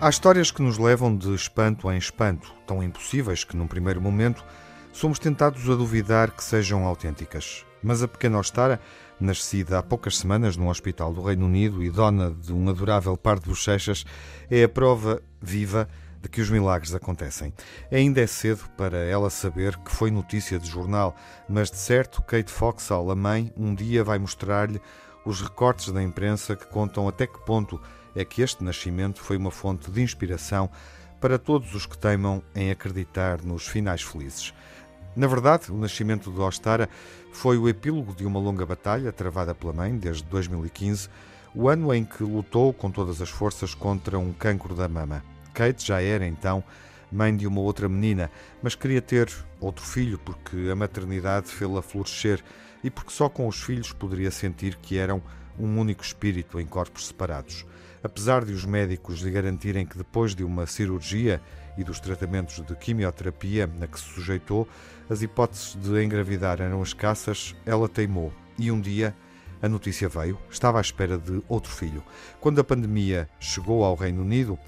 Há histórias que nos levam de espanto em espanto, tão impossíveis que, num primeiro momento, somos tentados a duvidar que sejam autênticas. Mas a pequena Ostara, nascida há poucas semanas num hospital do Reino Unido e dona de um adorável par de bochechas, é a prova viva de que os milagres acontecem. Ainda é cedo para ela saber que foi notícia de jornal, mas de certo Kate Foxall, a mãe, um dia vai mostrar-lhe os recortes da imprensa que contam até que ponto é que este nascimento foi uma fonte de inspiração para todos os que teimam em acreditar nos finais felizes. Na verdade, o nascimento de Ostara foi o epílogo de uma longa batalha travada pela mãe desde 2015, o ano em que lutou com todas as forças contra um cancro da mama. Kate já era então mãe de uma outra menina, mas queria ter outro filho porque a maternidade fê-la florescer e porque só com os filhos poderia sentir que eram um único espírito em corpos separados. Apesar de os médicos lhe garantirem que depois de uma cirurgia e dos tratamentos de quimioterapia a que se sujeitou, as hipóteses de engravidar eram escassas, ela teimou e um dia a notícia veio. Estava à espera de outro filho. Quando a pandemia chegou ao Reino Unido,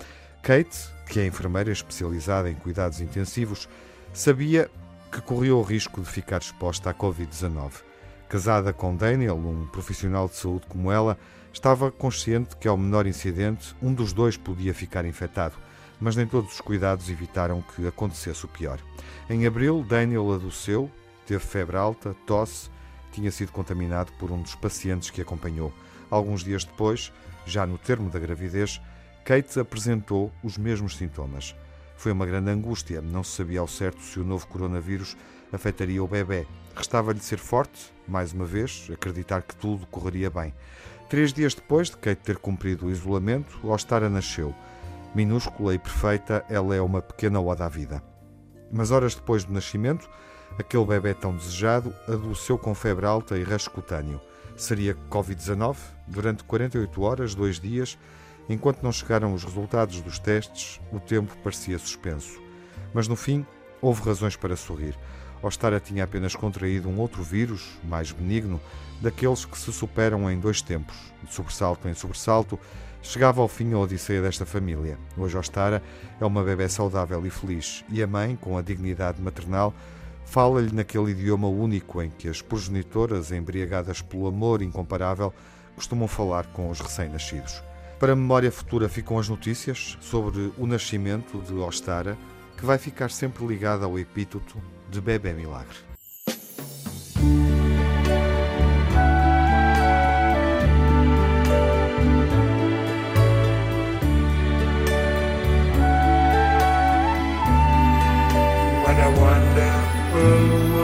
Kate, que é enfermeira especializada em cuidados intensivos, sabia que corria o risco de ficar exposta à Covid-19. Casada com Daniel, um profissional de saúde como ela, Estava consciente que, ao menor incidente, um dos dois podia ficar infectado, mas nem todos os cuidados evitaram que acontecesse o pior. Em abril, Daniel adoeceu, teve febre alta, tosse, tinha sido contaminado por um dos pacientes que acompanhou. Alguns dias depois, já no termo da gravidez, Kate apresentou os mesmos sintomas. Foi uma grande angústia, não se sabia ao certo se o novo coronavírus afetaria o bebê. Restava-lhe ser forte, mais uma vez, acreditar que tudo correria bem. Três dias depois de Kate ter cumprido o isolamento, Ostara nasceu. Minúscula e perfeita, ela é uma pequena oda à vida. Mas horas depois do nascimento, aquele bebê tão desejado adoeceu com febre alta e rasgo cutâneo. Seria Covid-19? Durante 48 horas, dois dias, enquanto não chegaram os resultados dos testes, o tempo parecia suspenso. Mas no fim, houve razões para sorrir. Ostara tinha apenas contraído um outro vírus, mais benigno, daqueles que se superam em dois tempos. De sobressalto em sobressalto, chegava ao fim a odisseia desta família. Hoje Ostara é uma bebê saudável e feliz, e a mãe, com a dignidade maternal, fala-lhe naquele idioma único em que as progenitoras, embriagadas pelo amor incomparável, costumam falar com os recém-nascidos. Para memória futura ficam as notícias sobre o nascimento de Ostara, que vai ficar sempre ligada ao epíteto de Bebê Milagre. What a wonderful